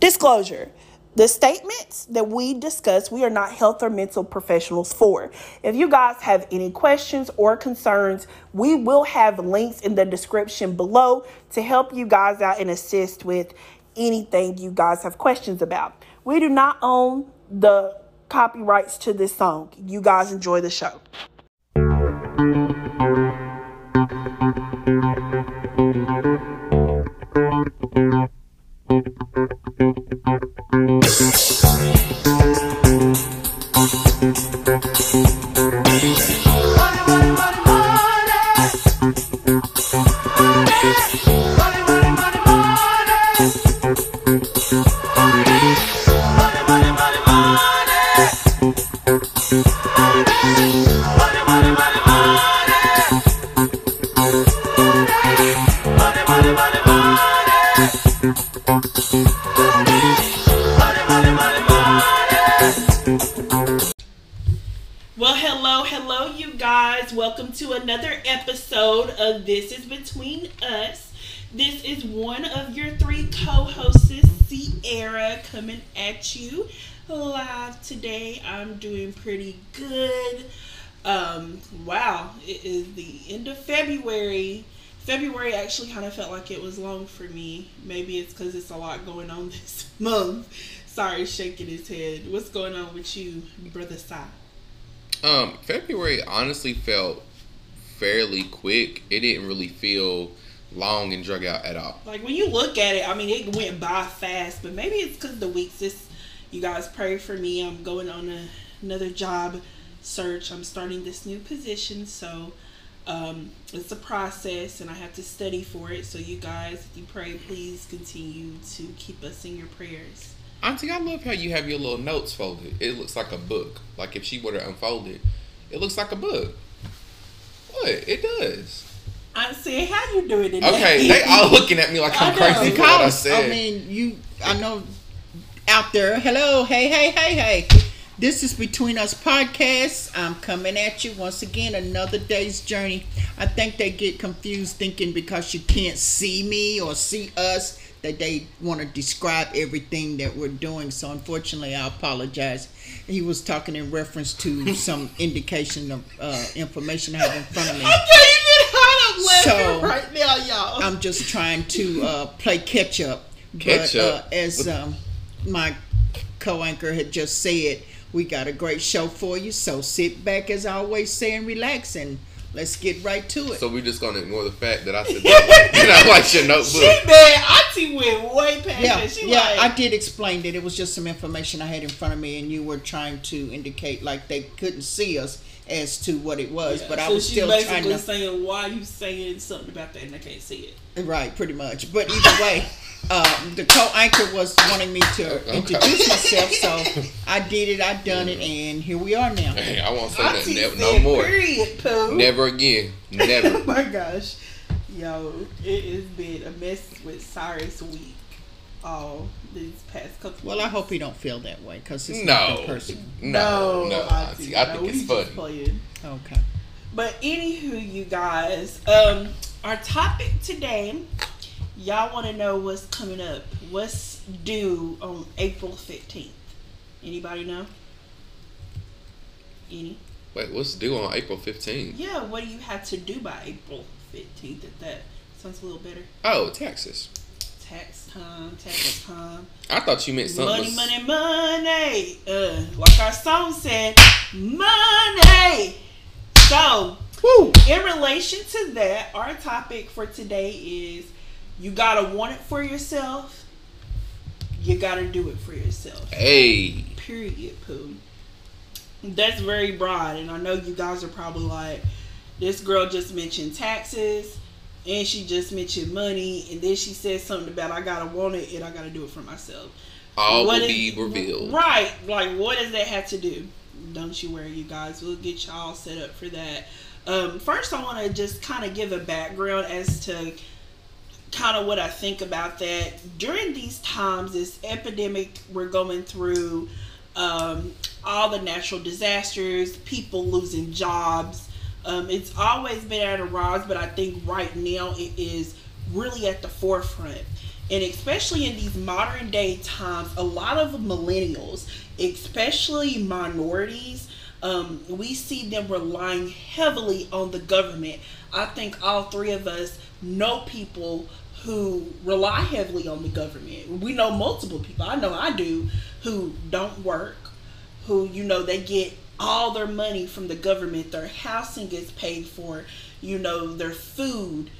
Disclosure. The statements that we discuss, we are not health or mental professionals for. If you guys have any questions or concerns, we will have links in the description below to help you guys out and assist with anything you guys have questions about. We do not own the copyrights to this song. You guys enjoy the show. it's a lot going on this month. Sorry, shaking his head. What's going on with you, Brother Sai? Um, February honestly felt fairly quick. It didn't really feel long and drug out at all. Like when you look at it, I mean, it went by fast, but maybe it's because the weeks. This, you guys pray for me. I'm going on a, another job search. I'm starting this new position, so um, it's a process, and I have to study for it. So you guys, if you pray, please continue to keep us in your prayers. Auntie, I love how you have your little notes folded. It looks like a book. Like if she were to unfold it, it looks like a book. What? It does. I'm saying, how you doing today? Okay, they all looking at me like I'm I crazy for what I Because said. I mean, you, I know, out there. Hello, hey, hey, hey, hey. This is Between Us podcast. I'm coming at you once again. Another day's journey. I think they get confused thinking because you can't see me or see us that they want to describe everything that we're doing. So unfortunately, I apologize. He was talking in reference to some indication of uh, information I have in front of me. I can't even hide. I'm laughing So, right now, y'all. I'm just trying to uh, play catch up. Catch but, up. Uh, as um, my co-anchor had just said, we got a great show for you. So sit back, as I always say, and relax, and let's get right to it. so we're just gonna ignore the fact that I said that. you know, like your notebook. She man, Auntie went way past yeah, that. She yeah, like, I did explain that it was just some information I had in front of me, and you were trying to indicate like they couldn't see us as to what it was, but I so was she's still basically trying to. saying why you saying something about that and I can't see it. Right, pretty much. But either way, um, the co-anchor was wanting me to Okay. introduce myself, so I did it. I done it, and here we are now. Hey, I won't say Auntie that. said Never, no more. Period, poo. Never again. Never. oh my gosh, yo, it has been a mess with Cyrus week. All these past couple. Well, I hope you don't feel that way because it's No. nothing personal. No, no, Auntie, Auntie. I no, think we it's funny. playing. Okay. But anywho, you guys, um, our topic today, y'all want to know what's coming up. What's due on April fifteenth? Anybody know? Any? Wait, what's due on April 15th? Yeah. What do you have to do by April fifteenth? If that sounds a little better. Oh, taxes. Tax time, tax time. I thought you meant something. Money, was- money, money. Uh, like our song said, money. So, Woo! in relation to that, our topic for today is you gotta want it for yourself. You gotta do it for yourself. Hey. Period. Pooh. That's very broad, and I know you guys are probably like, this girl just mentioned taxes, and she just mentioned money, and then she said something about I gotta want it and I gotta do it for myself. All What will is- be revealed. Right. Like, what does that have to do? Don't you worry, you guys. We'll get y'all set up for that. Um, first, I want to just kind of give a background as to kind of what I think about that. During these times, this epidemic we're going through, um, all the natural disasters, people losing jobs. Um, it's always been at a rise, but I think right now it is really at the forefront. And especially in these modern day times, a lot of millennials, especially minorities, um, we see them relying heavily on the government. I think all three of us know people who rely heavily on the government. We know multiple people. I know I do who don't work, who you know they get all their money from the government. Their housing gets paid for, you know, their food,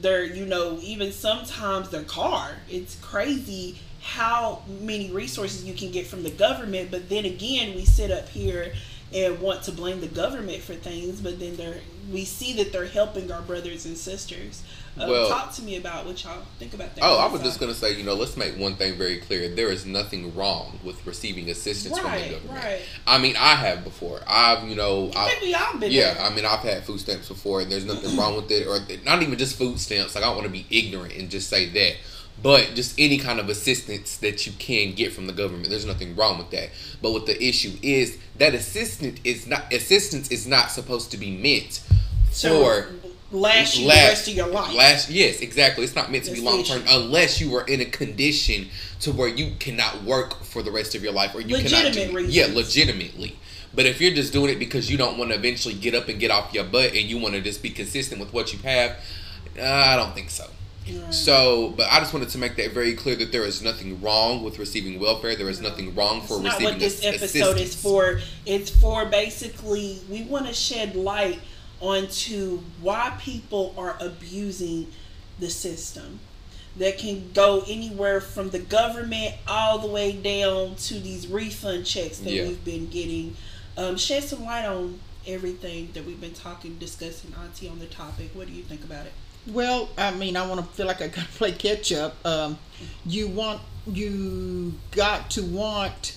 their you know, even sometimes their car. It's crazy how many resources you can get from the government, but then again, we sit up here and want to blame the government for things, but then they're we see that they're helping our brothers and sisters. Uh, Well- talk to me about what y'all think about that. Oh, I was just gonna say, you know, let's make one thing very clear. There is nothing wrong with receiving assistance from the government. right. I mean, I have before. I've, you know, I I, think we all been yeah, there. I mean, I've had food stamps before, and there's nothing wrong with it, or not even just food stamps. Like, I don't want to be ignorant and just say that, but just any kind of assistance that you can get from the government, there's nothing wrong with that. But what the issue is, that assistance is not assistance is not supposed to be meant for last you the last- rest of your life. Last, yes, exactly. It's not meant to be That's the long term unless you are in a condition to where you cannot work for the rest of your life, or you cannot. Legitimate Do, reasons. yeah, legitimately. But if you're just doing it because you don't want to eventually get up and get off your butt, and you want to just be consistent with what you have, uh, I don't think so. Right. So, but I just wanted to make that very clear that there is nothing wrong with receiving welfare. There is nothing wrong for It's not receiving what this episode is for. It's for basically we want to shed light onto why people are abusing the system. That can go anywhere from the government all the way down to these refund checks that Yeah. we've been getting. Um, shed some light on everything that we've been talking, discussing, Auntie, on the topic. What do you think about it? Well, I mean, I want to feel like I got to play catch up. Um, you want, you got to want,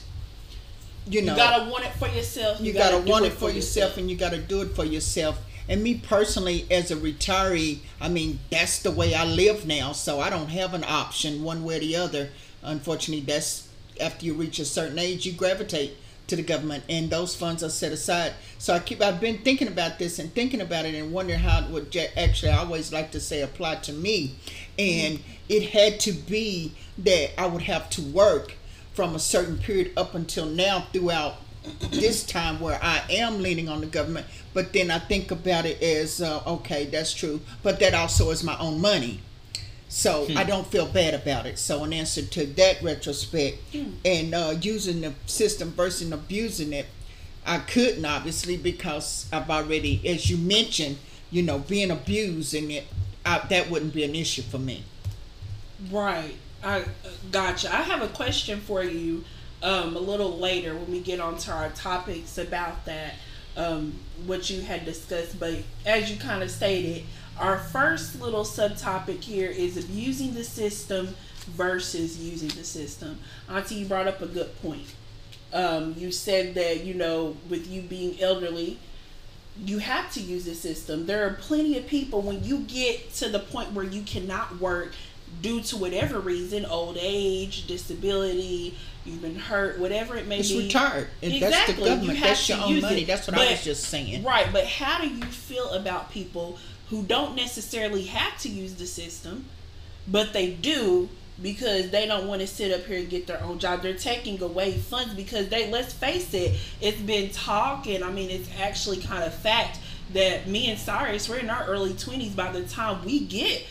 you know, you gotta want it for yourself. you gotta, do want it for yourself, and you gotta do it for yourself. And me personally, as a retiree, I mean, that's the way I live now. So I don't have an option one way or the other. Unfortunately, that's after you reach a certain age, you gravitate to the government, and those funds are set aside. So I keep, I've been thinking about this and thinking about it, and wondering how it would actually. I always like to say apply to me, and mm-hmm. it had to be that I would have to work from a certain period up until now throughout this time where I am leaning on the government, but then I think about it as uh, okay, that's true, but that also is my own money. So I don't feel bad about it. So in answer to that retrospect, and uh, using the system versus abusing it, I couldn't obviously because I've already, as you mentioned, you know, being abused and it, I, that wouldn't be an issue for me. Right. I uh, gotcha. I have a question for you um, a little later when we get onto our topics about that, um, what you had discussed. But as you kind of stated, our first little subtopic here is abusing the system versus using the system. Auntie, you brought up a good point. Um, you said that, you know, with you being elderly, you have to use the system. There are plenty of people when you get to the point where you cannot work due to whatever reason, old age, disability, you've been hurt, whatever it may It's be. retired. And That's the Exactly. You government. have That's your own money. it. That's what I But- was just saying. Right, but how do you feel about people who don't necessarily have to use the system, but they do because they don't want to sit up here and get their own job? They're taking away funds because they, let's face it, it's been talk, and I mean, it's actually kind of fact that me and Cyrus, we're in our early 20s. By the time we get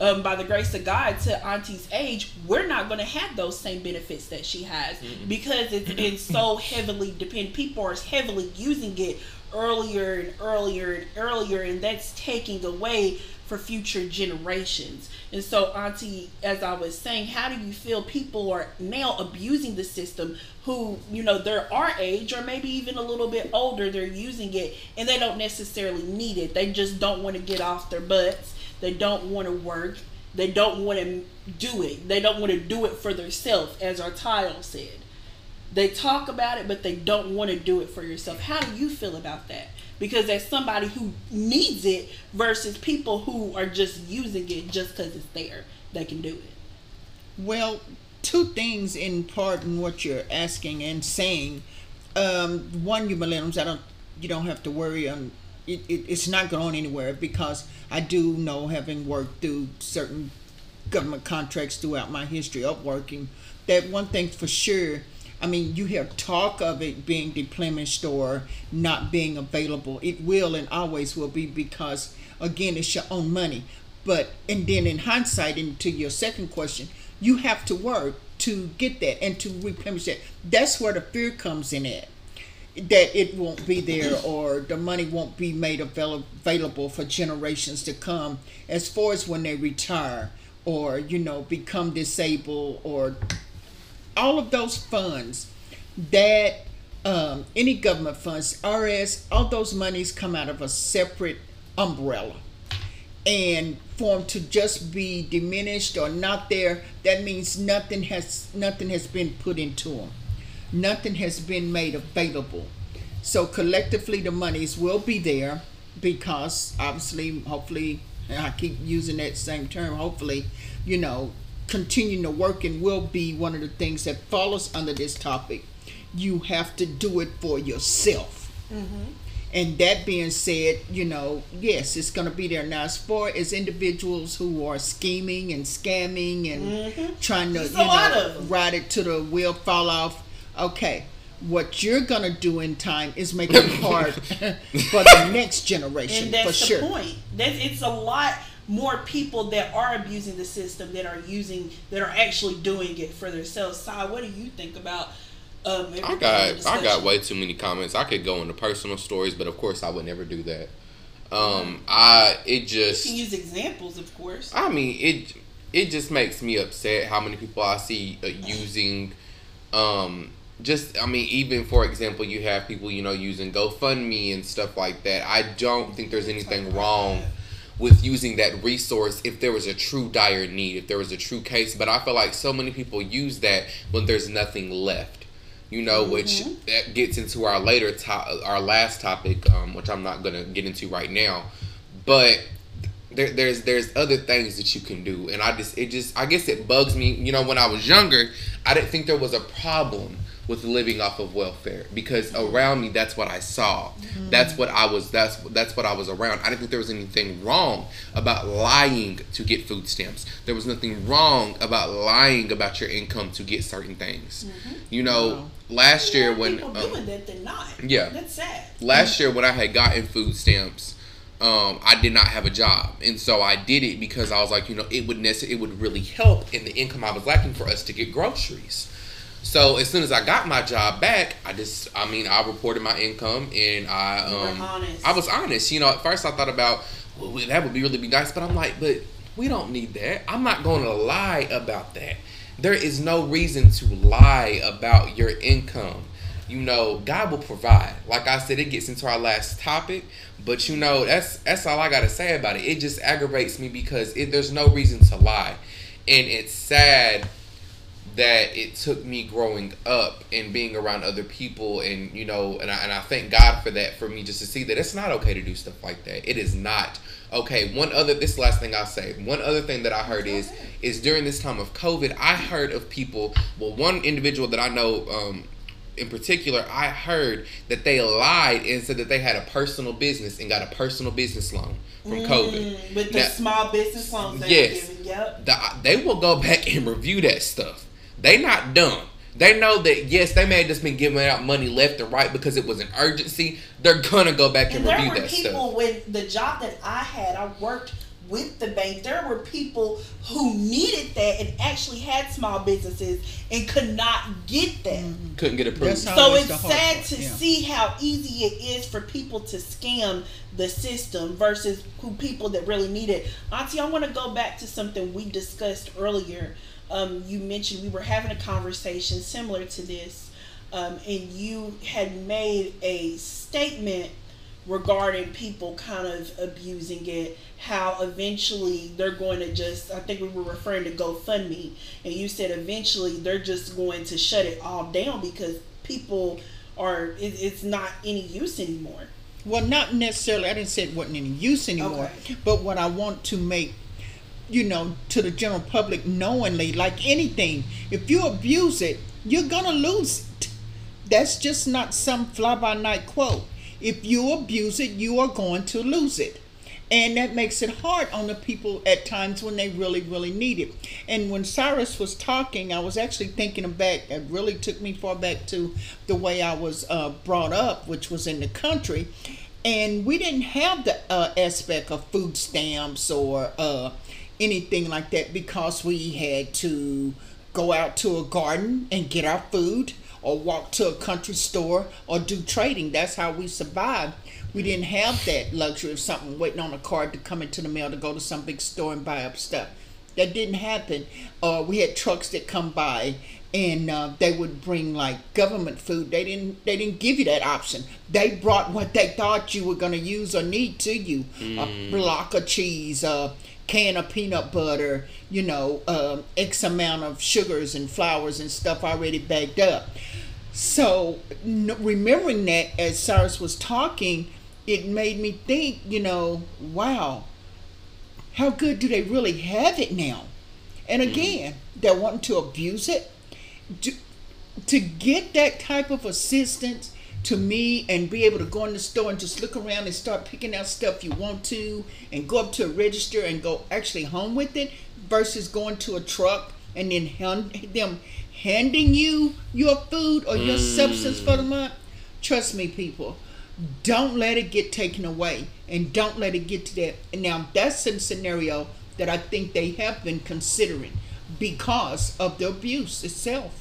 um, by the grace of God to Auntie's age, we're not going to have those same benefits that she has because it's been so heavily depend. People are heavily using it earlier and earlier and earlier, and that's taking away for future generations. And so, Auntie, as I was saying, how do you feel people are now abusing the system who, you know, they're our age or maybe even a little bit older, they're using it and they don't necessarily need it. They just don't want to get off their butts. They don't want to work. They don't want to do it. They don't want to do it for themselves, as our title said. They talk about it, but they don't want to do it for yourself. How do you feel about that? Because as somebody who needs it versus people who are just using it just because it's there, they can do it. Well, two things in part in what you're asking and saying. Um, one, you millennials, I don't, you don't have to worry on. It, it, it's not going anywhere because I do know, having worked through certain government contracts throughout my history of working. That one thing for sure. I mean, you hear talk of it being deplenished or not being available. It will and always will be because, again, it's your own money. But, and then in hindsight, into your second question, you have to work to get that and to replenish that. That's where the fear comes in at that it won't be there or the money won't be made avail- available for generations to come as far as when they retire or you know become disabled or all of those funds that um, any government funds rs all those monies come out of a separate umbrella and for them to just be diminished or not there that means nothing has nothing has been put into them nothing has been made available. So collectively, the monies will be there because obviously, hopefully, I keep using that same term, hopefully, you know, continuing to work and will be one of the things that follows under this topic. You have to do it for yourself. And that being said, you know, yes, it's going to be there. Now, as far as individuals who are scheming and scamming and trying to, There's you know, ride it to the wheel fall off, okay. What you're going to do in time is make it hard for the next generation, And that's for the sure. point. That's it's a lot more people that are abusing the system that are using that are actually doing it for themselves. Sai, what do you think about um I got I got way too many comments. I could go into personal stories, but of course I would never do that. Um, I it just You just can use examples, of course. I mean it it just makes me upset how many people I see uh, using um just I mean even for example you have people you know using GoFundMe and stuff like that. I don't think there's anything wrong with using that resource if there was a true dire need, if there was a true case. But I feel like so many people use that when there's nothing left. You know, which that gets into our later to- our last topic, um, which I'm not gonna get into right now. But there, there's there's other things that you can do, and I just it just I guess it bugs me. You know, when I was younger, I didn't think there was a problem with living off of welfare because around me that's what I saw. That's what I was that's that's what I was around. I didn't think there was anything wrong about lying to get food stamps. There was nothing wrong about lying about your income to get certain things. You know, Wow. last year More when people um, doing that than not. yeah. that's sad. last year when I had gotten food stamps, um, I did not have a job, and so I did it because I was like, you know, it would necess- it would really help in the income I was lacking for us to get groceries. So as soon as I got my job back, I just, I mean, I reported my income and I, um. I was honest. You know, at first I thought about, well, that would be really be nice, but I'm like, but we don't need that. I'm not going to lie about that. There is no reason to lie about your income. You know, God will provide. Like I said, it gets into our last topic, but you know, that's that's all I gotta say about it. It just aggravates me because it, there's no reason to lie, and it's sad that it took me growing up and being around other people and you know and I, and I thank God for that for me just to see that it's not okay to do stuff like that it is not okay one other this last thing I'll say one other thing that I heard is is during this time of COVID I heard of people well one individual that I know um in particular I heard that they lied and said that they had a personal business and got a personal business loan from COVID Mm, with the Now- small business loans Yes. Yep. the, they will go back and review that stuff. They not dumb. They know that yes, they may have just been giving out money left and right because it was an urgency. They're gonna go back and, And there review were that people stuff. when the job that I had, I worked with the bank. There were people who needed that and actually had small businesses and could not get that. Couldn't get approved. That's So it's sad part, to yeah. see how easy it is for people to scam the system versus who people that really need it. Auntie, I want to go back to something we discussed earlier. Um, you mentioned we were having a conversation similar to this, um, and you had made a statement regarding people kind of abusing it how eventually they're going to just i think we were referring to gofundme and you said eventually they're just going to shut it all down because people are it, it's not any use anymore Well, not necessarily. I didn't say it wasn't any use anymore. Okay. But what I want to make, you know, to the general public knowingly, like anything, if you abuse it, you're gonna lose it. That's just not some fly by night quote. If you abuse it, you are going to lose it. And that makes it hard on the people at times when they really, really need it. And when Cyrus was talking, I was actually thinking back, it really took me far back to the way I was uh, brought up, which was in the country. And we didn't have the uh, aspect of food stamps or uh, anything like that because we had to go out to a garden and get our food or walk to a country store or do trading. That's how we survived. We didn't have that luxury of something waiting on a card to come into the mail to go to some big store and buy up stuff. That didn't happen. Uh, we had trucks that come by and uh, they would bring like government food. They didn't. They didn't give you that option. They brought what they thought you were going to use or need to you: a block of cheese, a can of peanut butter, you know, um, X amount of sugars and flours and stuff already bagged up. So n- remembering that as Cyrus was talking, it made me think, you know, wow, how good do they really have it now? And again, they're wanting to abuse it. To, to get that type of assistance to me and be able to go in the store and just look around and start picking out stuff you want to and go up to a register and go actually home with it versus going to a truck and then hand, them handing you your food or your mm. substance for the month. Trust me, people. Don't let it get taken away and don't let it get to that. And now that's a scenario that I think they have been considering because of the abuse itself.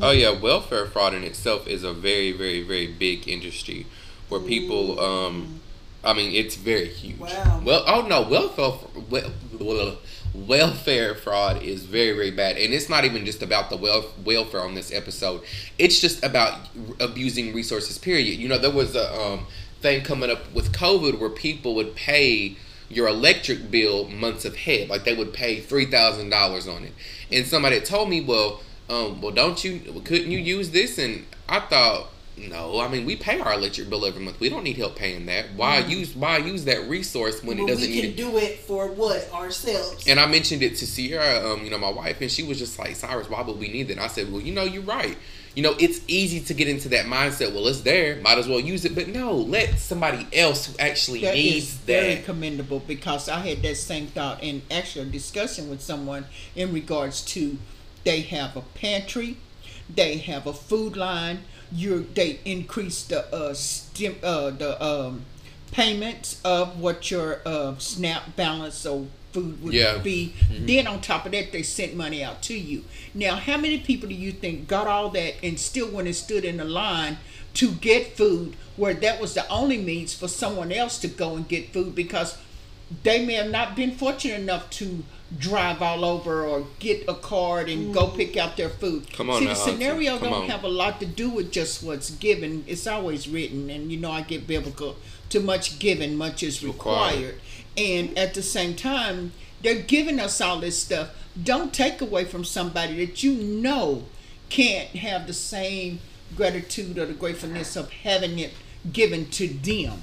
Oh yeah, welfare fraud in itself is a very, very, very big industry where people. Um, I mean, it's very huge. Wow. Well, oh no, welfare, well, well, welfare fraud is very, very bad, and it's not even just about the wel- welfare on this episode. It's just about abusing resources. Period. You know, there was a um, thing coming up with COVID where people would pay your electric bill months ahead. Like they would pay three thousand dollars on it, and somebody told me, well, um, well, don't you? Couldn't you use this? And I thought, no. I mean, we pay our electric bill every month. We don't need help paying that. Why use? Why use that resource when it doesn't we need can it? do it for what ourselves. And I mentioned it to Sierra, um, you know, my wife, and she was just like, Cyrus, why would we need that? And I said, well, you know, you're right. You know, it's easy to get into that mindset. Well, it's there, might as well use it. But no, let somebody else who actually That is needs very that. commendable because I had that same thought in actually a discussion with someone in regards to they have a pantry, they have a food line. You they increase the uh, stim, uh the um payments of what your uh SNAP balance or food would Yeah. be. Then on top of that, they sent money out to you. Now, how many people do you think got all that and still went and stood in the line to get food where that was the only means for someone else to go and get food because they may have not been fortunate enough to drive all over or get a card and go mm. pick out their food. Come on See, the Auntie. scenario don't on. have a lot to do with just what's given. It's always written, and you know I get biblical. Too much given, much is Required. required. And at the same time, they're giving us all this stuff. Don't take away from somebody that you know can't have the same gratitude or the gratefulness of having it given to them.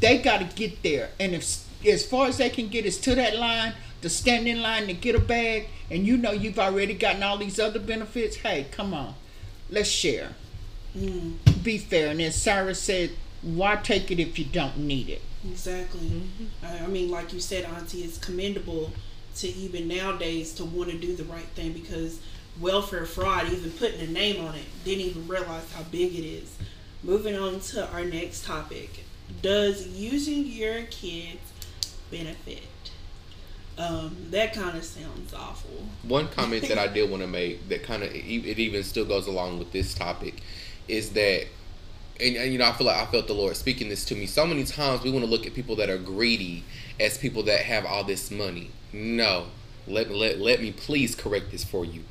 They got to get there, and if as far as they can get is to that line, to stand in line to get a bag, and you know you've already gotten all these other benefits. Hey, come on, let's share. Mm. Be fair, and as Sarah said, why take it if you don't need it? Exactly. Mm-hmm. I, I mean, like you said, Auntie, it's commendable to even nowadays to want to do the right thing because welfare fraud, even putting a name on it, didn't even realize how big it is. Moving on to our next topic. Does using your kids benefit? Um, that kind of sounds awful. One comment that I did want to make that kind of it even still goes along with this topic is that and, and, you know I feel like I felt the Lord speaking this to me. So many times we want to look at people that are greedy as people that have all this money. No. Let let, let me please correct this for you.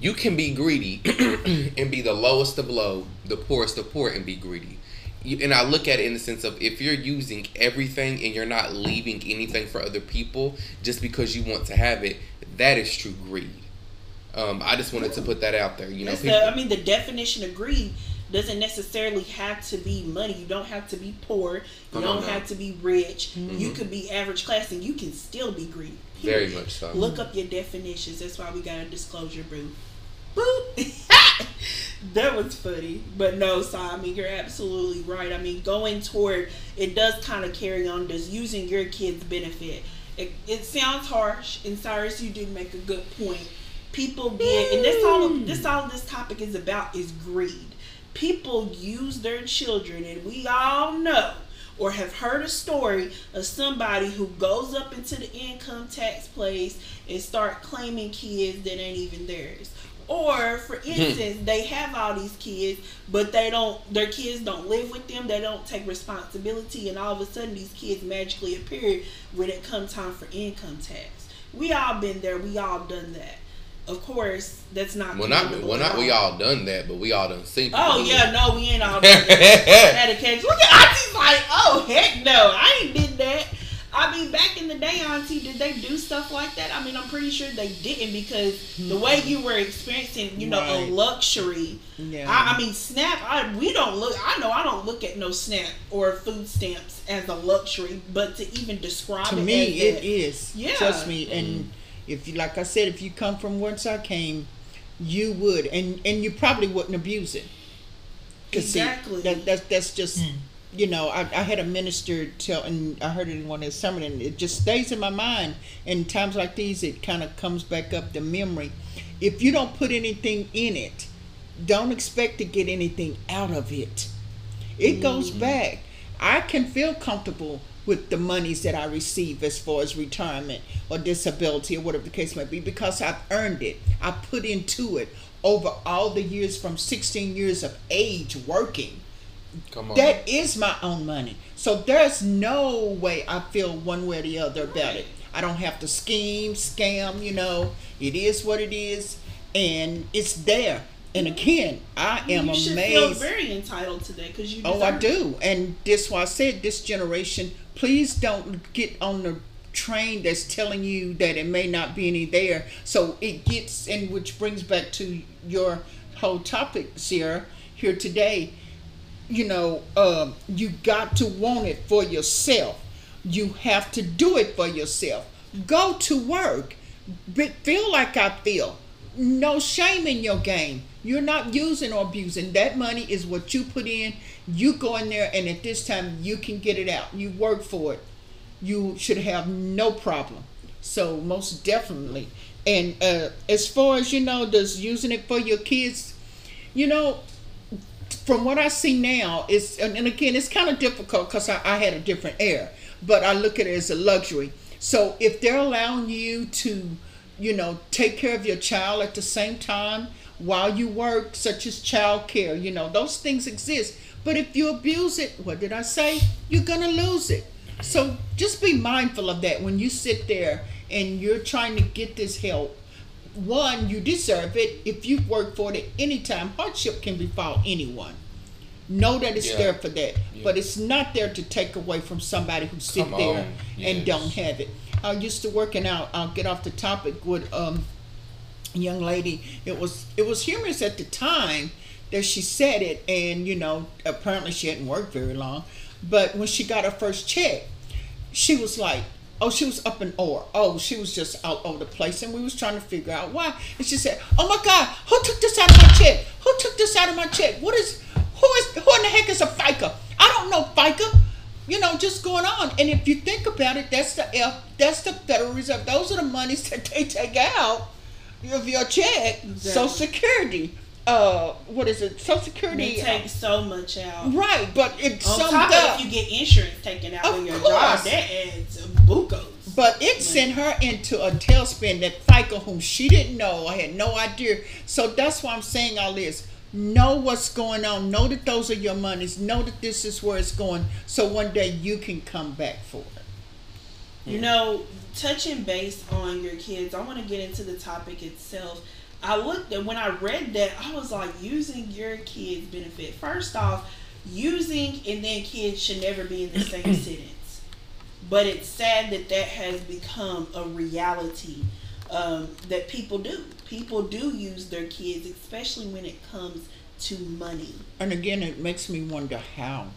You can be greedy and be the lowest of low the poorest of poor and be greedy and I look at it in the sense of if you're using everything and you're not leaving anything for other people just because you want to have it, that is true greed. Um, I just wanted to put that out there. You know, people, the, I mean, the definition of greed doesn't necessarily have to be money. You don't have to be poor. You don't now. have to be rich. You could be average class, and you can still be greedy. very much so. Look up your definitions. That's why we got a disclosure, boo. Boop. That was funny, but no, so I mean you're absolutely right. I mean going toward it does kind of carry on, does using your kids' benefit. It, it sounds harsh, and Cyrus, you did make a good point. People being, and this all hmm. this all this topic is about is greed. People use their children, and we all know or have heard a story of somebody who goes up into the income tax place and start claiming kids that ain't even theirs. Or, for Hmm. instance, they have all these kids, but they don't. Their kids don't live with them. They don't take responsibility, and all of a sudden, these kids magically appear when it comes time for income tax. We all been there. We all done that. Of course, that's not. Well, not well, not we all done that, but we all done seen. Oh do yeah, no, we ain't all done that. Had a catch. Look at Auntie's like, oh heck no, I ain't did that. I mean, back in the day, Auntie, did they do stuff like that? I mean, I'm pretty sure they didn't because the way you were experiencing, you know, Right. a luxury. Yeah. I, I mean, SNAP. I we don't look. I know I don't look at no SNAP or food stamps as a luxury, but to even describe to it me, as it that- is. Yeah. Trust me. And mm-hmm. if you, like I said, if you come from whence I came, you would, and and you probably wouldn't abuse it. 'Cause see, Exactly. that, that's that's just. Mm. You know, I, I had a minister tell, and I heard it in one of his sermons, and it just stays in my mind. And times like these, it kind of comes back up the memory. If you don't put anything in it, don't expect to get anything out of it. It goes mm-hmm. back. I can feel comfortable with the monies that I receive as far as retirement or disability or whatever the case may be because I've earned it. I put into it over all the years from 16 years of age working. Come on. That is my own money. So there's no way I feel one way or the other about it. I don't have to scheme, scam, you know. It is what it is and it's there. And mm-hmm. again, I am you should amazed. feel very entitled to that because you. Oh, I deserve it. do. And this why I said this generation, please don't get on the train that's telling you that it may not be any there. So it gets and which brings back to your whole topic, Sierra, here today. You know, um, you got to want it for yourself. You have to do it for yourself. Go to work. Be, feel like I feel. No shame in your game. You're not using or abusing. That money is what you put in. You go in there, and at this time, you can get it out. You work for it. You should have no problem. So, most definitely. And uh, as far as you know, does using it for your kids, you know, from what I see now, it's and, and again, it's kind of difficult because I, I had a different air, but I look at it as a luxury. So if they're allowing you to, you know, take care of your child at the same time while you work, such as child care, you know, those things exist. But if you abuse it, what did I say? You're gonna lose it. So just be mindful of that when you sit there and you're trying to get this help one, you deserve it. If you've worked for it at any time, hardship can befall anyone. Know that it's Yeah. there for that, Yeah. but it's not there to take away from somebody who sit Come there and don't have it. I used to working out. I'll get off the topic with um, a young lady. It was it was humorous at the time that she said it, and you know apparently she hadn't worked very long, but when she got her first check, she was like, oh, she was up in awe. Oh, she was just all over the place, and we was trying to figure out why. And she said, oh my God, who took this out of my check? Who took this out of my check? What is, who is, who in the heck is a FICA? I don't know FICA. You know, just going on. And if you think about it, that's the F, that's the Federal Reserve. Those are the monies that they take out of your check. Social Security. Uh, what is it? Social Security. They take so much out. right, but it's On top up. of if you get insurance taken out Of of your course. job, that adds bucos. But it sent her into a tailspin that FICA, whom she didn't know, I had no idea. So that's why I'm saying all this. Know what's going on. Know that those are your monies. Know that this is where it's going. So one day you can come back for it. You know, touching base on your kids, I want to get into the topic itself. I looked at when I read that, I was like, using your kids' benefit. First off, using and then kids should never be in the same sentence. But it's sad that that has become a reality um, that people do. People do use their kids, especially when it comes to money. And again, it makes me wonder how.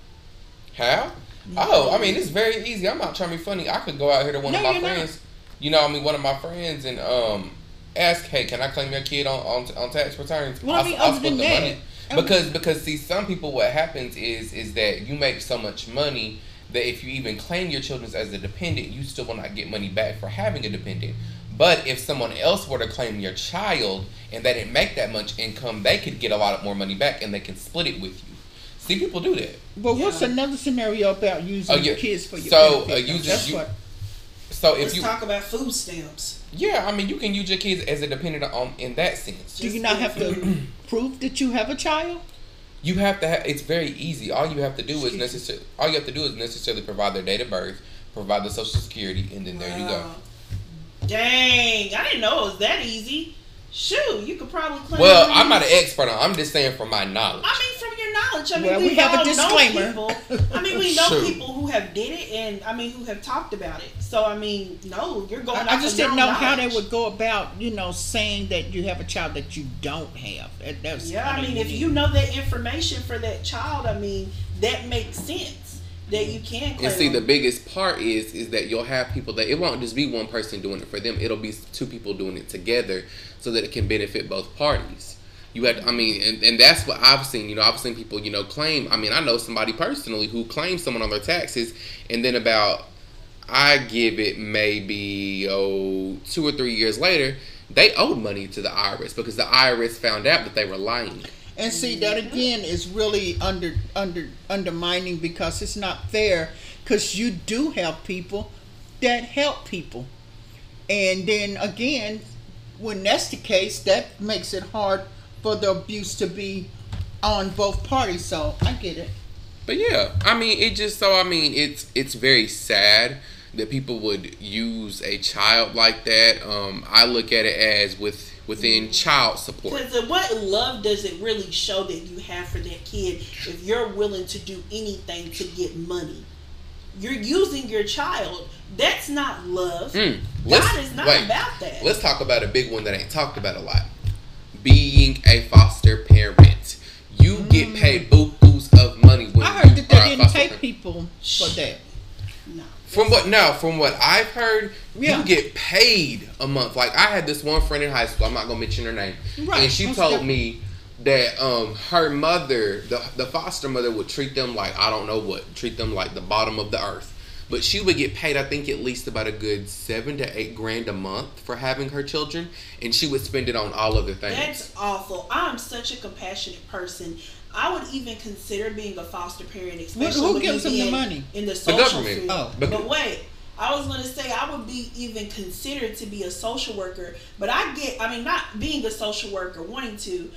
How? Oh, I mean, it's very easy. I'm not trying to be funny. I could go out here to one No, of my you're not. friends. You know, I mean, one of my friends, and um, ask, hey, can I claim your kid on on, on tax returns? Well, I mean, other than that- because because see some people what happens is is that you make so much money that if you even claim your children as a dependent you still will not get money back for having a dependent but if someone else were to claim your child and they didn't make that much income they could get a lot more money back and they can split it with you see people do that But what's another scenario about using Oh, yeah. kids for your So, benefit? uh, though? using That's you- what. so if Let's you talk about food stamps. yeah i mean you can use your kids as a dependent on in that sense Do you not have to prove that you have a child? You have to have. It's very easy. All you have to do is necessarily. All you have to do is necessarily provide their date of birth, provide the social security, and then there you go. Dang, I didn't know it was that easy. Shoot, you could probably claim. Well. I'm not an expert on. I'm just saying from my knowledge. I mean, knowledge. I mean, Well, we, we have a all disclaimer. Know people. I mean, we know Sure. people who have did it, and I mean, who have talked about it. So, I mean, no, you're going. I, I just didn't own know how they would go about, you know, saying that you have a child that you don't have. That, that was Yeah, I kinda mean, if you know that information for that child, I mean, that makes sense that you can. Claim and see, the biggest part is is that you'll have people that it won't just be one person doing it for them. It'll be two people doing it together, so that it can benefit both parties. You had, I mean, and, and that's what I've seen. You know, I've seen people, you know, claim. I mean, I know somebody personally who claimed someone on their taxes, and then about, I give it maybe oh two or three years later, they owed money to the IRS because the IRS found out that they were lying. And see that again is really under under undermining because it's not fair because you do have people that help people, and then again, when that's the case, that makes it hard for the abuse to be on both parties. So I get it. But yeah, I mean, it just so I mean, it's it's very sad that people would use a child like that. Um, I look at it as with within child support. Because what love does it really show that you have for that kid if you're willing to do anything to get money? You're using your child. That's not love. Mm, let's- God is not wait, about that. Let's talk about a big one that ain't talked about a lot. Being a foster parent, you get paid bukus of money when I heard you that they didn't take parent. people for that. no. From what now, from what I've heard, Yeah. you get paid a month. Like I had this one friend in high school. I'm not gonna mention her name, Right, and she most told definitely. me that um her mother, the the foster mother, would treat them like I don't know what, treat them like the bottom of the earth. But she would get paid, I think, at least about a good seven to eight grand a month for having her children, and she would spend it on all other things. That's awful. I'm such a compassionate person. I would even consider being a foster parent, especially who with gives them the money? in the social government. field. Oh. But- but wait, I was going to say I would be even considered to be a social worker, but I get, I mean, not being a social worker, wanting to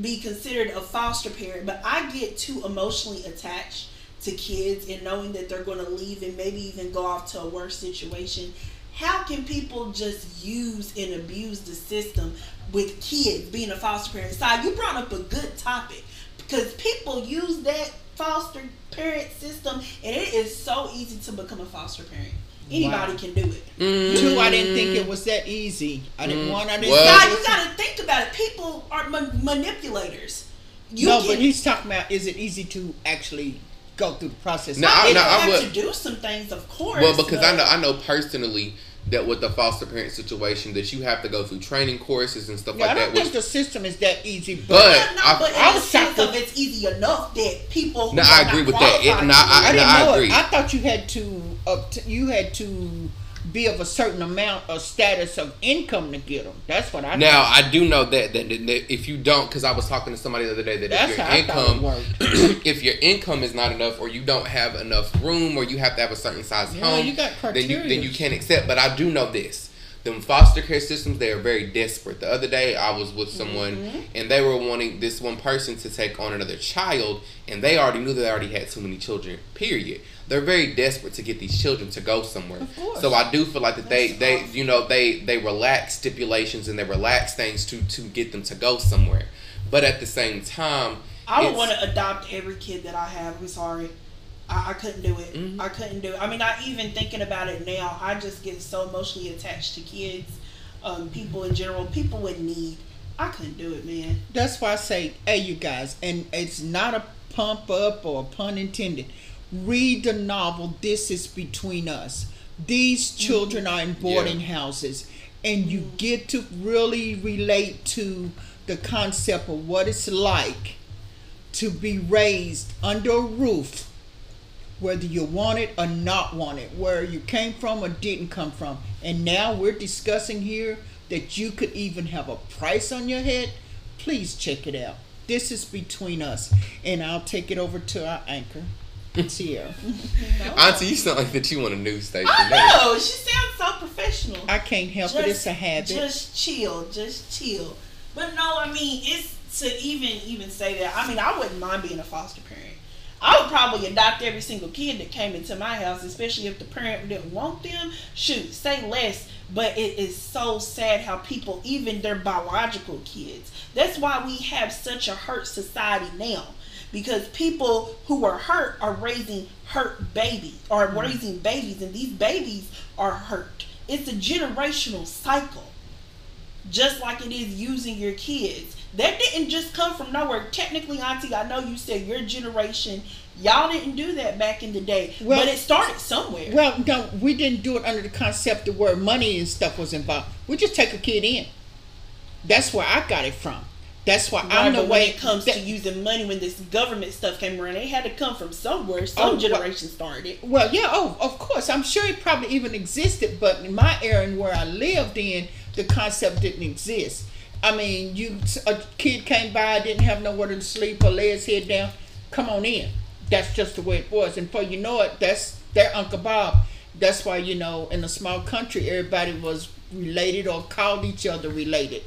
be considered a foster parent, but I get too emotionally attached to kids and knowing that they're going to leave and maybe even go off to a worse situation. How can people just use and abuse the system with kids being a foster parent? Side, you brought up a good topic because people use that foster parent system and it is so easy to become a foster parent. Anybody Wow. can do it. Mm. Two, I didn't think it was that easy. I didn't Mm. one, I didn't. Well- God, it you got to think about it. People are ma- manipulators. You no, can, but he's talking about is it easy to actually go through the process? No, of I- they getting- no, have would- to do some things, of course. Well, because I know I know personally that with the foster parent situation that you have to go through training courses and stuff Yeah, I like don't that. think Which, the system is that easy, But- but, no, I- but I was shocked of it's easy enough that people. No, I agree with that. It- no, to I- I didn't I agree. it. I thought you had to uh, up you had to be of a certain amount of status of income to get them. That's what I. now I do know that, that, that, that if you don't, because I was talking to somebody the other day that That's if your how I thought it income, if your income is not enough, or you don't have enough room, or you have to have a certain size Yeah, home, you got then you then you can't accept. But I do know this: them foster care systems they are very desperate. The other day I was with someone Mm-hmm. and they were wanting this one person to take on another child, and they already knew that they already had too many children. Period. They're very desperate to get these children to go somewhere. Of course. So I do feel like that they That's they awful. you know they they relax stipulations and they relax things to to get them to go somewhere. But at the same time, I would it's- want to adopt every kid that I have. I'm sorry. I, I couldn't do it. Mhm. I couldn't do it. I mean, I even thinking about it now, I just get so emotionally attached to kids, um, people in general, people with need. I couldn't do it, man. That's why I say, hey, you guys, and it's not a pump up or a pun intended. Read the novel. This is between us. These mm-hmm. children are in boarding houses, and you get to really relate to the concept of what it's like to be raised under a roof, whether you want it or not want it, where you came from or didn't come from. And now we're discussing here that you could even have a price on your head. Please check it out. This is between us. And I'll take it over to our anchor, Sierra. Auntie, you sound like that you want a news station. I know. She sounds so professional. I can't help it. It's a habit. Just chill. Just chill. But no, I mean, it's to even even say that. I mean, I wouldn't mind being a foster parent. I would probably adopt every single kid that came into my house, especially if the parent didn't want them. Shoot, say less. But it is so sad how people, even their biological kids, that's why we have such a hurt society now. Because people who are hurt are raising hurt babies, or mm. raising babies, and these babies are hurt. It's a generational cycle just like it is using your kids. That didn't just come from nowhere. Technically, Auntie, I know you said your generation, y'all didn't do that back in the day, Well- but it started somewhere. Well, no, we didn't do it under the concept of where money and stuff was involved. We just take a kid in. That's where I got it from. That's why Right, I'm the way when it comes that- to using money, when this government stuff came around, it had to come from somewhere. Some Oh, well- generation started. Well, yeah, oh, of course. I'm sure it probably even existed, but in my era and where I lived in, the concept didn't exist. I mean, you a kid came by, didn't have nowhere to sleep or lay his head down. Come on in. That's just the way it was. And for you know it, that's their Uncle Bob. That's why you know, in a small country, everybody was related or called each other related.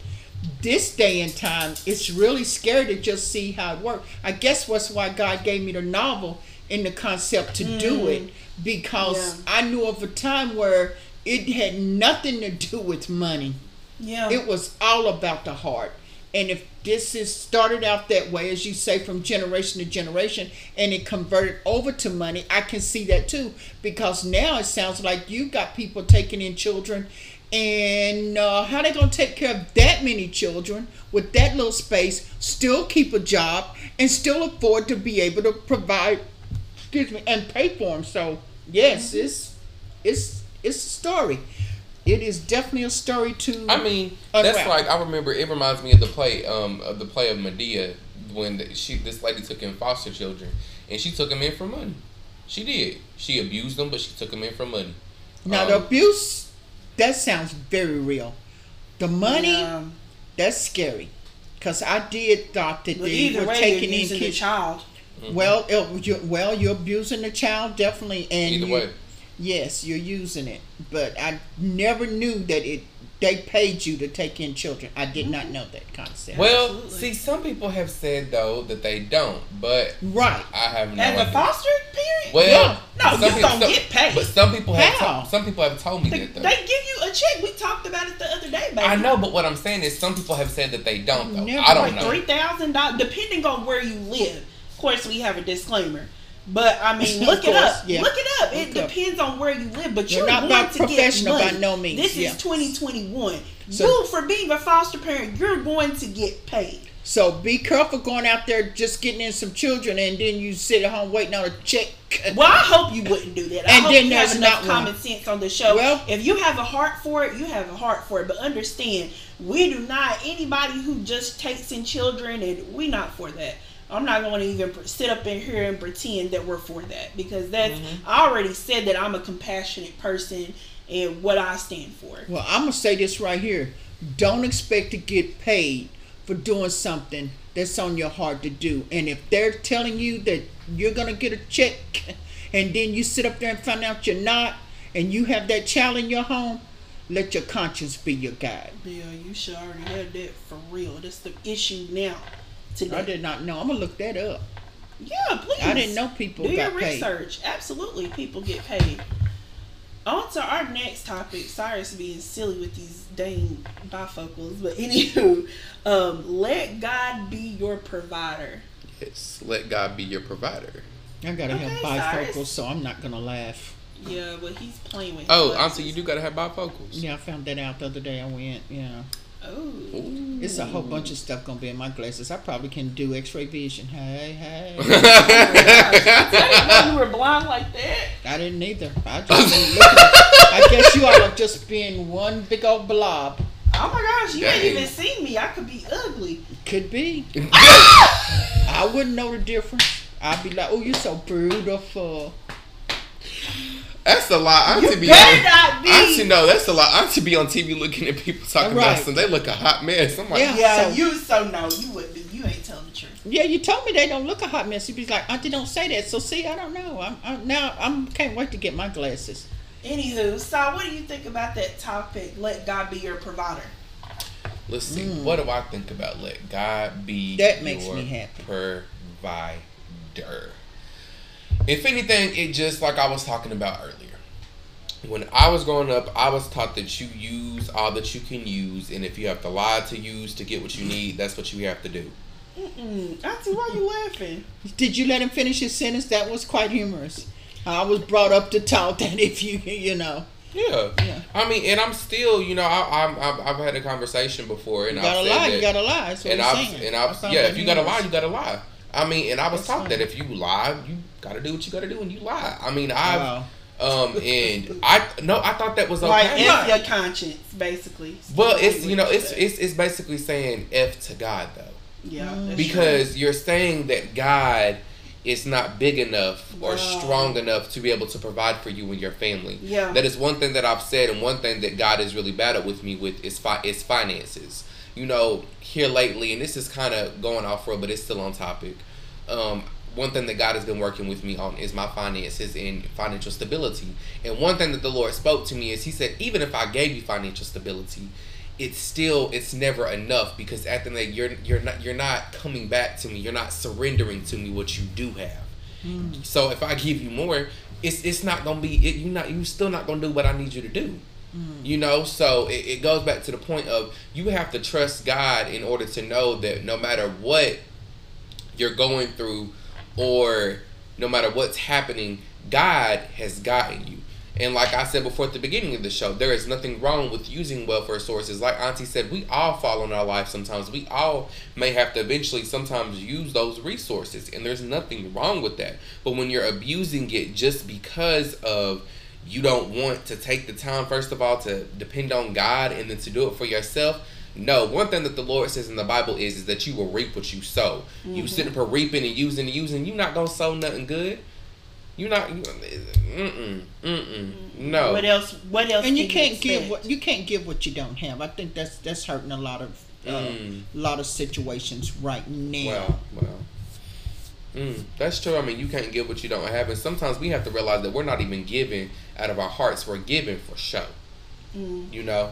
This day and time, it's really scary to just see how it works. I guess that's why God gave me the novel in the concept to do mm. it because Yeah. I knew of a time where it had nothing to do with money. Yeah. It was all about the heart. And if this is started out that way, as you say, from generation to generation, and it converted over to money, I can see that too. Because now it sounds like you got people taking in children, and uh, how they gonna take care of that many children with that little space, still keep a job, and still afford to be able to provide, excuse me, and pay for them. So yes, it's it's it's a story. It is definitely a story to. I mean, that's like I remember. It reminds me of the play, um, of the play of Madea when the, she this lady took in foster children, and she took them in for money. She did. She abused them, but she took them in for money. Now the Um, abuse, that sounds very real. The money, Yeah. that's scary. Cause I did thought that But they either were way, taking you're in using the kids. child. Mm-hmm. Well, it, you, well, you're abusing the child definitely, and Either you- way. yes, you're using it. But I never knew that it they paid you to take in children. I did not mm-hmm. know that concept. Well, Absolutely. see, some people have said though that they don't, but right. I have no As a idea. foster parent? Well, Yeah. No, some you people- don't some- get paid. But some people have How? to- some people have told me They, that though. they give you a check. We talked about it the other day, baby. I know, but what I'm saying is some people have said that they don't though. Never I don't like know. three thousand dollars, depending on where you live. Of course, we have a disclaimer, but I mean, Of look it up. yeah. Look it up. It Look up. depends on where you live, but You're you're, not going about to get professional by no means, This yeah. is 2021. So- you, for being a foster parent, you're going to get paid. So be careful going out there just getting in some children, and then you sit at home waiting on a check. Well, I hope you wouldn't do that. I And hope then you have there's enough not one. common sense on the show. Well- if you have a heart for it, you have a heart for it. But understand, we do not anybody who just takes in children, and we not for that. I'm not going to even sit up in here and pretend that we're for that because that's. Mm-hmm. I already said that I'm a compassionate person and what I stand for. Well, I'm gonna say this right here. Don't expect to get paid for doing something that's on your heart to do. And if they're telling you that you're gonna get a check, and then you sit up there and find out you're not, and you have that child in your home, let your conscience be your guide. Yeah, you should already have that for real. That's the issue now. Today. I did not know. I'm gonna look that up. Yeah, please. I didn't know people Do got your paid. research. Absolutely, people get paid. On to our next topic. Sorry to being silly with these dang bifocals, but anywho, um, let God be your provider. Yes, let God be your provider. I gotta Okay, have bifocals, Cyrus. so I'm not gonna laugh. Yeah, but he's playing with. Oh, glasses. Auntie, you do gotta have bifocals. Yeah, I found that out the other day. I went. Yeah, Oh, it's a whole bunch of stuff gonna be in my glasses. I probably can do X-ray vision. Hey, hey. oh my gosh. I didn't know you were blind like that. I didn't either. I just been looking. At, I guess you all are just being one big old blob. Oh my gosh, you Dang. ain't even seen me. I could be ugly. Could be. I wouldn't know the difference. I'd be like, oh, you're so beautiful. That's a lot. Auntie You be better on, not be. Auntie, no, that's a lot. Auntie be on TV looking at people talking Right. about some. They look a hot mess. I'm like, Yeah. Yeah, So- you so no, you wouldn't be. You ain't telling the truth. Yeah, you told me they don't look a hot mess. You'd be like, Auntie, don't say that. So see, I don't know. I'm, I'm now I'm can't wait to get my glasses. Anywho, so what do you think about that topic? Let God be your provider. let's see. Hmm. What do I think about let God be That makes your me happy. provider? If anything, it just like I was talking about earlier. When I was growing up, I was taught that you use all that you can use, and if you have to lie to use to get what you need, that's what you have to do. Mm-mm. Auntie, why you laughing? Did you let him finish his sentence? That was quite humorous. I was brought up to talk that if you, you know, Yeah. Yeah. I mean, and I'm still, you know, I, I'm, I've, I've had a conversation before, and you I've gotta said lie. that, You gotta lie. That's what and I've, saying. and I I've, yeah, if you gotta lie, you gotta lie. I mean, and I was That's taught fine. that if you lie, you gotta do what you gotta do, and you lie. I mean, I've, Wow. um, and I no, I thought that was okay. Like okay. F your conscience, basically. well, it's you know, it's it's it's basically saying f to God though, yeah, Mm. that's because you're saying that God is not big enough or Wow. strong enough to be able to provide for you and your family. yeah. That is one thing that I've said, and one thing that God has really battled with me with is fi- is finances. You know, here lately, and this is kind of going off road, but it's still on topic. Um, one thing that God has been working with me on is my finances and financial stability. And one thing that the Lord spoke to me is He said, even if I gave you financial stability, it's still it's never enough because at the end of the day, you're you're not you're not coming back to me. You're not surrendering to me what you do have. So if I give you more, it's it's not gonna be it, you not you still not gonna do what I need you to do. Mm. You know, so it, it goes back to the point of you have to trust God in order to know that no matter what you're going through or no matter what's happening, God has gotten you. And like I said before at the beginning of the show, there is nothing wrong with using welfare sources. Like Auntie said, we all fall in our life sometimes. We all may have to eventually sometimes use those resources. And there's nothing wrong with that. But when you're abusing it just because of you don't want to take the time, first of all, to depend on God and then to do it for yourself. No, one thing that the Lord says in the Bible is, is that you will reap what you sow. You sitting for reaping and using and using, you're not gonna sow nothing good. You're not. You, mm-mm, mm-mm, no. What else? What else? and you can can't give what you can't give what you don't have. I think that's that's hurting a lot of uh, Mm. lot of situations right now. Well, well. Mm, that's true. I mean, you can't give what you don't have, and sometimes we have to realize that we're not even giving out of our hearts. We're giving for show. Mm. You know.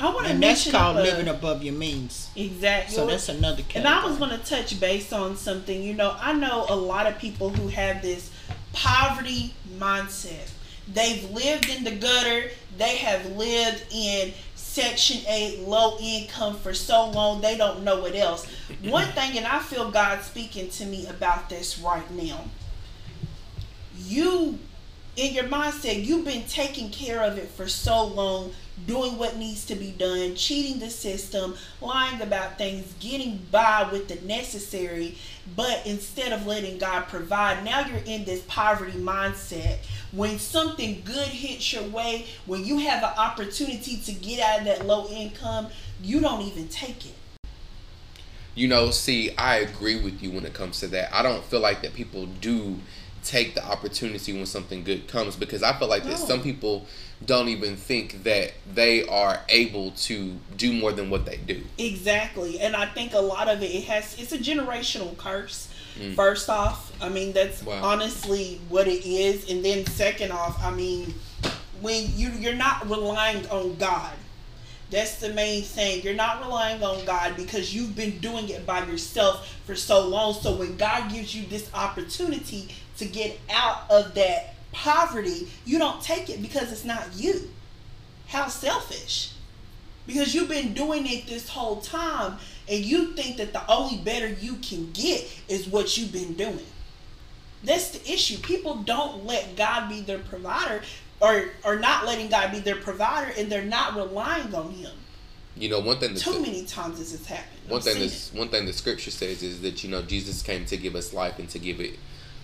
I want to and that's called up a- living above your means. exactly. So that's another category. And I was going to touch base on something. You know, I know a lot of people who have this poverty mindset. They've lived in the gutter, they have lived in Section 8, low income for so long, they don't know what else. One thing, and I feel God speaking to me about this right now. You, in your mindset, you've been taking care of it for so long, doing what needs to be done, cheating the system, lying about things, getting by with the necessary, but instead of letting God provide, now you're in this poverty mindset. When something good hits your way, when you have an opportunity to get out of that low income, you don't even take it. You know, see, I agree with you when it comes to that. I don't feel like that people do take the opportunity when something good comes because I feel like that some people don't even think that they are able to do more than what they do. Exactly. And I think a lot of it, it has it's a generational curse. Mm. First off, I mean that's Wow. honestly what it is. And then second off, I mean when you you're not relying on God. That's the main thing. You're not relying on God because you've been doing it by yourself for so long. So when God gives you this opportunity to get out of that poverty, you don't take it because it's not you. How selfish. Because you've been doing it this whole time and you think that the only better you can get is what you've been doing. That's the issue. People don't let god be their provider or or not letting god be their provider and they're not relying on him. You know, one thing too many times this has happened. One I've thing that's one thing the scripture says is that you know Jesus came to give us life and to give it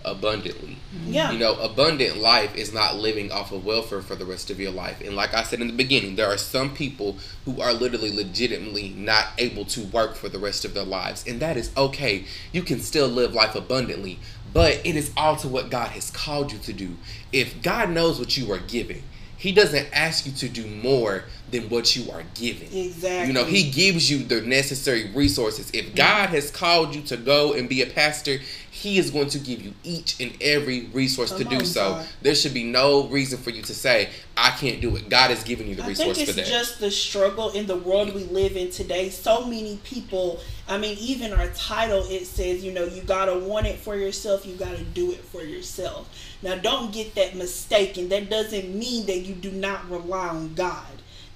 abundantly. Yeah. You know, abundant life is not living off of welfare for the rest of your life. And like I said in the beginning, there are some people who are literally legitimately not able to work for the rest of their lives. And that is okay. You can still live life abundantly, but it is all to what God has called you to do. If God knows what you are giving, he doesn't ask you to do more than what you are given. Exactly. You know, he gives you the necessary resources. If God has called you to go and be a pastor, he is going to give you each and every resource Come to do on, so. God. There should be no reason for you to say, I can't do it. God has given you the I resource think for it's that. just the struggle in the world we live in today. So many people, I mean, even our title, it says, you know, you got to want it for yourself, you got to do it for yourself. Now, don't get that mistaken. That doesn't mean that you do not rely on God.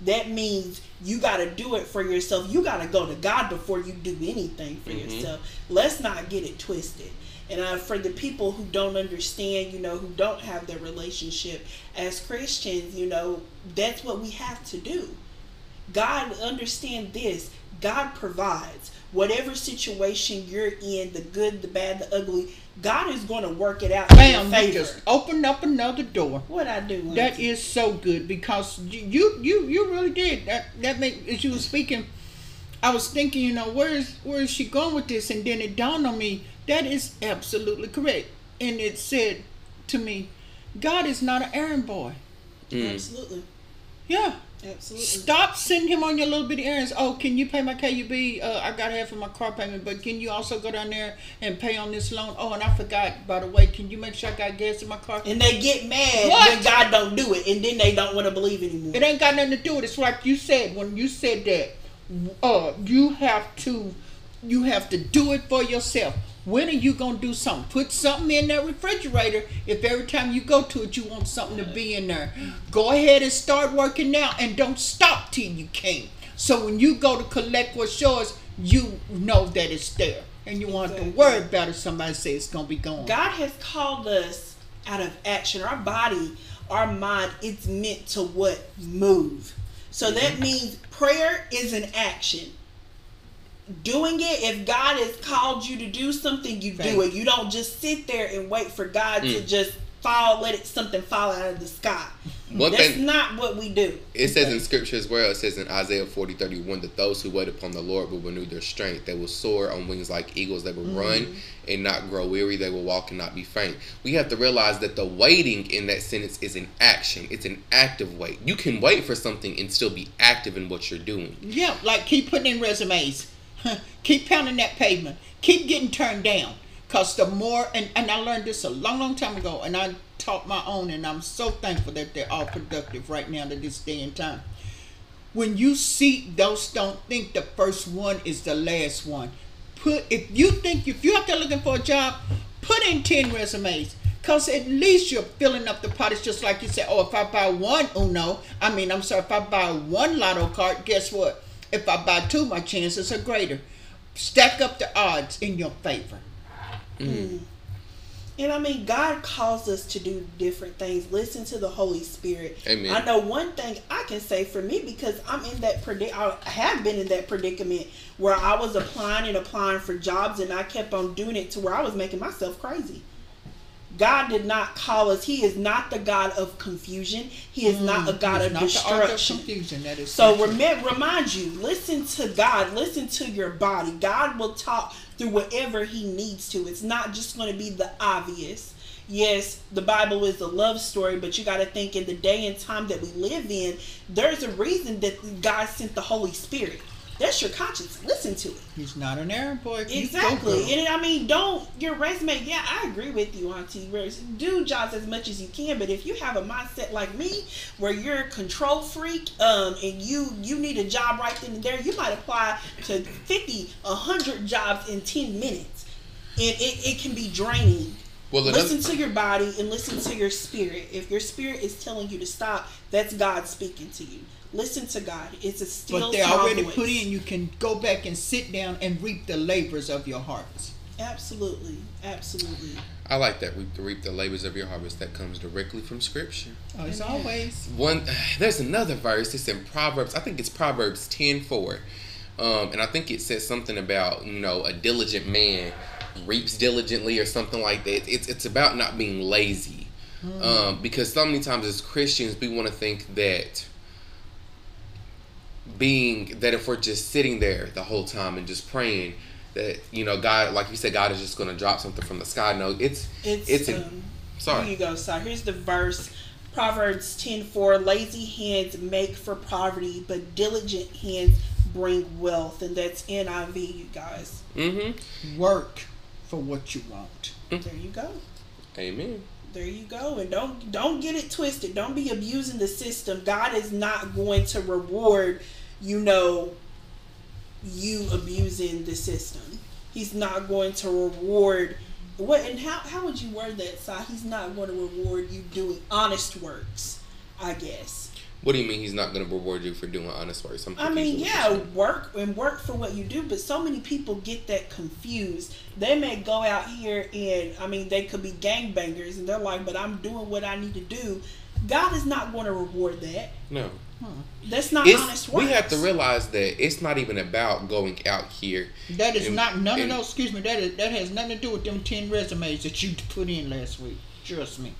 That means you got to do it for yourself. You got to go to God before you do anything for Mhm. yourself. Let's not get it twisted. And uh, for the people who don't understand, you know, who don't have their relationship as Christians, you know, that's what we have to do. God, understand this. God provides. Whatever situation you're in, the good, the bad, the ugly, God is going to work it out in Bam, your you favor. just opened up another door. what I do? That Auntie? is so good because you you you, you really did that. That make as you were speaking, I was thinking, you know, where is where is she going with this? And then it dawned on me that is absolutely correct. And it said to me, God is not an errand boy. Mm. Absolutely. Yeah. Absolutely. Stop sending him on your little bitty errands. Oh, can you pay my KUB? Uh, I got half of my car payment, but can you also go down there and pay on this loan? Oh, and I forgot, by the way, can you make sure I got gas in my car? And they get mad What? when God don't do it, and then they don't want to believe anymore. It ain't got nothing to do with it. It's like you said when you said that. Uh, you have to, you have to do it for yourself. When are you gonna do something? Put something in that refrigerator. If every time you go to it, you want something to be in there, go ahead and start working now, and don't stop till you can. So when you go to collect what's yours, you know that it's there, and you want to worry about if somebody says it's gonna be gone. God has called us out of action. Our body, our mind, it's meant to what? Move. So that means prayer is an action. Doing it, if God has called you to do something, you do it. You don't just sit there and wait for God to Mm. just fall, let it something fall out of the sky. One That's thing not what we do. it says in scripture as well, it says in Isaiah 40 31 that those who wait upon the Lord will renew their strength. They will soar on wings like eagles. They will run and not grow weary. They will walk and not be faint. We have to realize that the waiting in that sentence is an action, it's an active wait. You can wait for something and still be active in what you're doing. Yeah, like keep putting in resumes. Keep pounding that pavement. Keep getting turned down. Cause the more and, and I learned this a long, long time ago and I taught my own and I'm so thankful that they're all productive right now to this day and time. When you see those don't think the first one is the last one. Put if you think if you're out there looking for a job, put in ten resumes. Cause at least you're filling up the pot. It's just like you said, oh, if I buy one Uno, I mean, I'm sorry, if I buy one lotto card, guess what? If I buy two, my chances are greater. Stack up the odds in your favor. Mm. And I mean, God calls us to do different things. Listen to the Holy Spirit. Amen. I know one thing I can say for me because I'm in that predic. I have been in that predicament where I was applying and applying for jobs, and I kept on doing it to where I was making myself crazy. God did not call us. He is not the God of confusion. He is not a mm, God of author of destruction. confusion. That is So remember, remind you, listen to God, listen to your body. God will talk through whatever He needs to. It's not just going to be the obvious. Yes, the Bible is a love story, but you got to think in the day and time that we live in, there's a reason that God sent the Holy Spirit. That's your conscience. Listen to it. He's not an errand boy. Exactly. And I mean, don't your resume. Yeah, I agree with you, Auntie. Rose. Do jobs as much as you can, but if you have a mindset like me, where you're a control freak, um, and you you need a job right then and there, you might apply to 50, 100 jobs in ten minutes, and it, it can be draining. Well, another, Listen to your body and listen to your spirit. If your spirit is telling you to stop, that's God speaking to you. Listen to God. It's a still But they're small already voice. put in. You can go back and sit down and reap the labors of your harvest. Absolutely, absolutely. I like that. Reap the, reap the labors of your harvest. That comes directly from scripture. As Amen. always. One, there's another verse. It's in Proverbs. I think it's Proverbs ten four, um, and I think it says something about you know a diligent man reaps diligently or something like that. It's it's about not being lazy. Um, because so many times as Christians we want to think that being that if we're just sitting there the whole time and just praying that you know God like you said God is just going to drop something from the sky. No, it's It's, it's a, um, sorry. Here you go. So here's the verse. Proverbs ten four. Lazy hands make for poverty, but diligent hands bring wealth. And that's NIV, you guys. Mm-hmm. Work for what you want. There you go. Amen. There you go. And don't don't get it twisted. Don't be abusing the system. God is not going to reward, you know, you abusing the system. He's not going to reward what and how how would you word that, Si? He's not going to reward you doing honest works, I guess. What do you mean he's not going to reward you for doing honest work? I mean, yeah, what you're saying. work and work for what you do, but so many people get that confused. They may go out here and I mean they could be gangbangers and they're like, but I'm doing what I need to do. God is not going to reward that. No. Hmm. That's not It's, honest work. we have to realize that it's not even about going out here. That is And- not none and- of those. Excuse me. That is, that has nothing to do with them ten resumes that you put in last week. Trust me.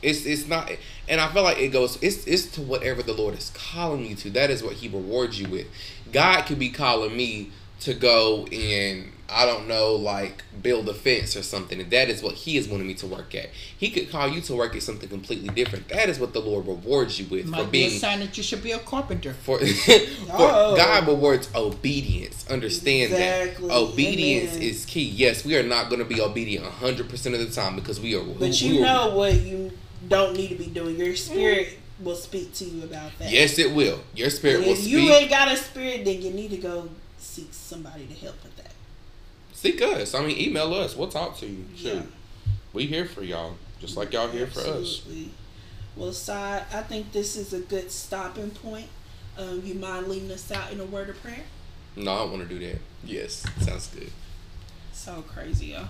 It's it's not, and I feel like it goes. It's it's to whatever the Lord is calling you to. That is what He rewards you with. God could be calling me to go and I don't know, like build a fence or something, and that is what He is wanting me to work at. He could call you to work at something completely different. That is what the Lord rewards you with for Might be a sign that you should be a carpenter. for, for Oh. God rewards obedience. Understand Exactly. that obedience Amen. is key. Yes, we are not going to be obedient hundred percent of the time because we are. but who- you we are- know what you don't need to be doing. Your spirit will speak to you about that. Yes, it will. Your spirit And will if you ain't got a spirit, then you need to go seek somebody to help with that. Seek us. I mean, email us. We'll talk to you. Shoot. Yeah. We here for y'all. Just like y'all here for us. Absolutely. Well, Si, I think this is a good stopping point. Um, you mind leading us out in a word of prayer? No, I want to do that. Yes, sounds good. So crazy, yo.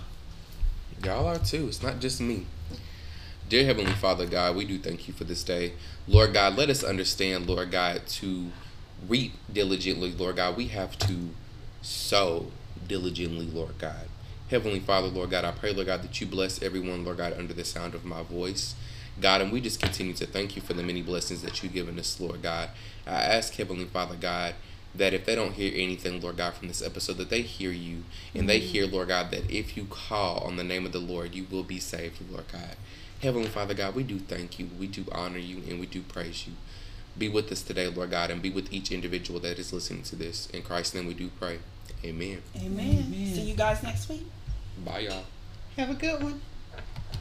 Y'all are too. It's not just me. Dear Heavenly Father God, we do thank you for this day. Lord God, let us understand, Lord God, to reap diligently, Lord God. We have to sow diligently, Lord God. Heavenly Father, Lord God, I pray, Lord God, that you bless everyone, Lord God, under the sound of my voice. God, and we just continue to thank you for the many blessings that you've given us, Lord God. I ask, Heavenly Father, God, that if they don't hear anything, Lord God, from this episode, that they hear you and they mm-hmm. hear, Lord God, that if you call on the name of the Lord, you will be saved, Lord God. Heavenly Father God, we do thank you, we do honor you, and we do praise you. Be with us today, Lord God, and be with each individual that is listening to this. In Christ's name we do pray. Amen. Amen. Amen. See you guys next week. Bye, y'all. Have a good one.